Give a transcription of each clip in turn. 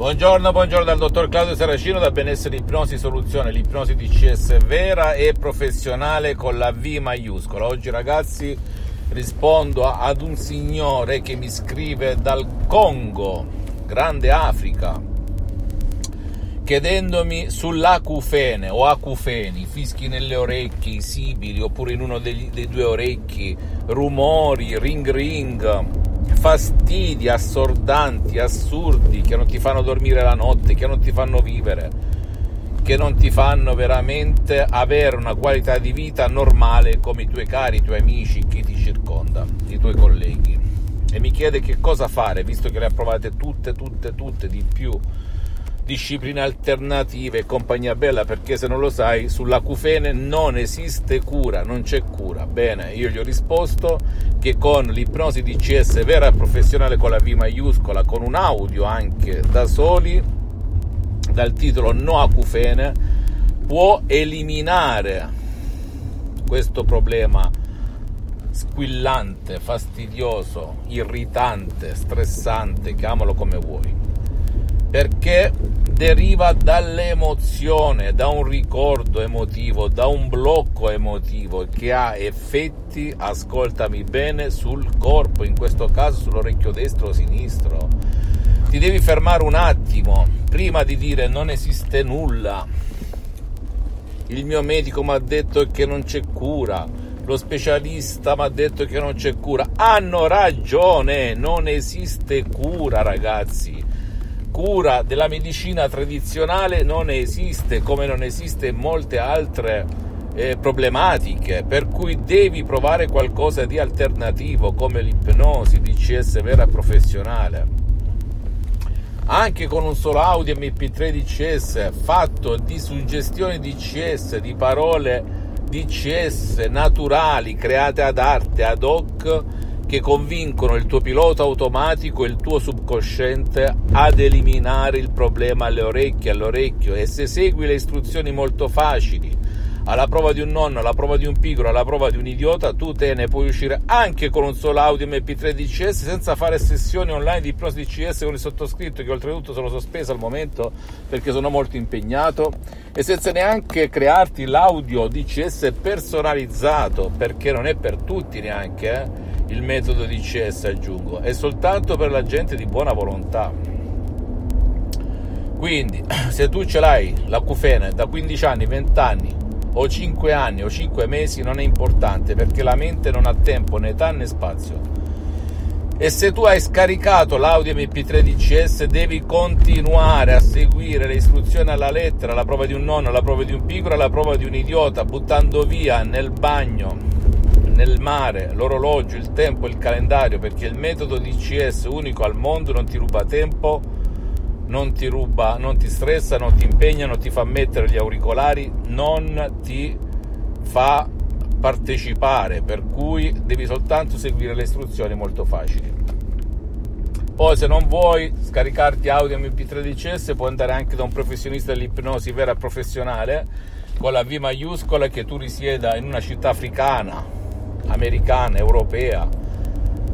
Buongiorno, buongiorno dal dottor Claudio Saracino da Benessere Ipnosi Soluzione, l'ipnosi DCS vera e professionale con la V maiuscola. Oggi ragazzi rispondo ad un signore che mi scrive dal Congo, grande Africa, chiedendomi sull'acufene o acufeni, fischi nelle orecchie, i sibili oppure in uno degli, dei due orecchi, rumori, ring ring fastidi assordanti, assurdi, che non ti fanno dormire la notte, che non ti fanno vivere, che non ti fanno veramente avere una qualità di vita normale come i tuoi cari, i tuoi amici, chi ti circonda, i tuoi colleghi. E mi chiede che cosa fare, visto che le ha provate tutte, tutte, tutte di più discipline alternative e compagnia bella, perché se non lo sai, sull'acufene non esiste cura, non c'è cura. Bene, io gli ho risposto che con l'ipnosi DCS vera e professionale con la V maiuscola, con un audio anche da soli, dal titolo No acufene, può eliminare questo problema squillante, fastidioso, irritante, stressante, chiamalo come vuoi perché deriva dall'emozione, da un ricordo emotivo, da un blocco emotivo che ha effetti, ascoltami bene, sul corpo, in questo caso sull'orecchio destro o sinistro. Ti devi fermare un attimo prima di dire non esiste nulla. Il mio medico mi ha detto che non c'è cura, lo specialista mi ha detto che non c'è cura. Hanno ragione, non esiste cura ragazzi cura della medicina tradizionale non esiste, come non esiste molte altre eh, problematiche, per cui devi provare qualcosa di alternativo come l'ipnosi, DCS vera professionale. Anche con un solo audio MP3 DCS fatto di suggestioni DCS, di parole DCS naturali create ad arte, ad hoc, che convincono il tuo pilota automatico e il tuo subconsciente ad eliminare il problema alle orecchie, all'orecchio. E se segui le istruzioni molto facili alla prova di un nonno, alla prova di un piccolo, alla prova di un idiota, tu te ne puoi uscire anche con un solo audio MP3 DCS senza fare sessioni online di ipnosi DCS con il sottoscritto che oltretutto sono sospesa al momento perché sono molto impegnato e senza neanche crearti l'audio DCS personalizzato perché non è per tutti neanche eh, il metodo DCS aggiungo, è soltanto per la gente di buona volontà. Quindi, se tu ce l'hai l'acufene da 15 anni, 20 anni, o 5 anni o 5 mesi non è importante perché la mente non ha tempo né età né spazio. E se tu hai scaricato l'audio MP3 DCS devi continuare a seguire le istruzioni alla lettera, la prova di un nonno, la prova di un piccolo, la prova di un idiota, buttando via nel bagno, nel mare, l'orologio, il tempo, il calendario, perché il metodo DCS unico al mondo non ti ruba tempo, non ti ruba, non ti stressa, non ti impegna, non ti fa mettere gli auricolari, non ti fa partecipare, per cui devi soltanto seguire le istruzioni molto facili. Poi se non vuoi scaricarti audio MP3 DCS puoi andare anche da un professionista dell'ipnosi vera professionale con la V maiuscola che tu risieda in una città africana, americana, europea,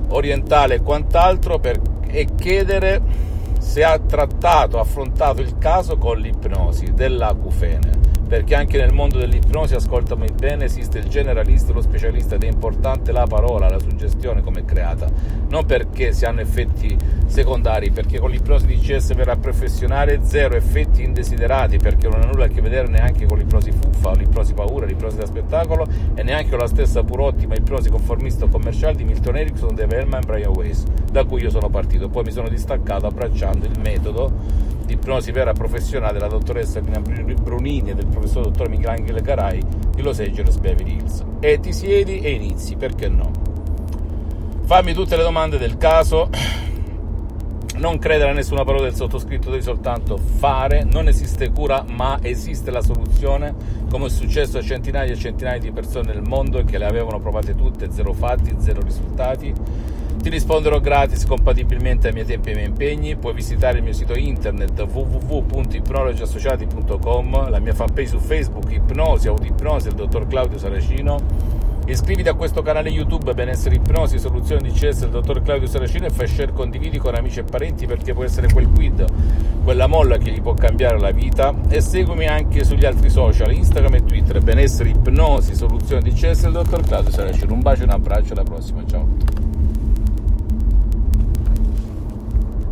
orientale e quant'altro per, e chiedere se ha trattato, affrontato il caso con l'ipnosi dell'acufene perché anche nel mondo dell'ipnosi, ascoltami bene, esiste il generalista e lo specialista ed è importante la parola, la suggestione come è creata, non perché si hanno effetti secondari, perché con l'ipnosi di CS vera professionale zero effetti indesiderati, perché non ha nulla a che vedere neanche con l'ipnosi fuffa, l'ipnosi paura, l'ipnosi da spettacolo e neanche con la stessa pur ottima ipnosi conformista o commerciale di Milton Erickson, Dave Hellman e Brian Weiss, da cui io sono partito, poi mi sono distaccato abbracciando il metodo di ipnosi vera professionale della dottoressa Nina Brunini e del professor dottor Michelangelo Carai di Los Angeles Beverly Hills. E ti siedi e inizi, perché no? Fammi tutte le domande del caso, non credere a nessuna parola del sottoscritto, devi soltanto fare, non esiste cura ma esiste la soluzione, come è successo a centinaia e centinaia di persone nel mondo che le avevano provate tutte, zero fatti, zero risultati ti risponderò gratis compatibilmente ai miei tempi e ai miei impegni. Puoi visitare il mio sito internet www.ipnologiassociati.com, la mia fanpage su Facebook Ipnosi, Autoipnosi, il dottor Claudio Saracino Iscriviti a questo canale YouTube Benessere Ipnosi, Soluzione DCS del dottor Claudio Saracino e fai share, condividi con amici e parenti perché può essere quel quid, quella molla che gli può cambiare la vita e seguimi anche sugli altri social, Instagram e Twitter, Benessere Ipnosi, Soluzione DCS del dottor Claudio Saracino. Un bacio e un abbraccio, alla prossima, ciao.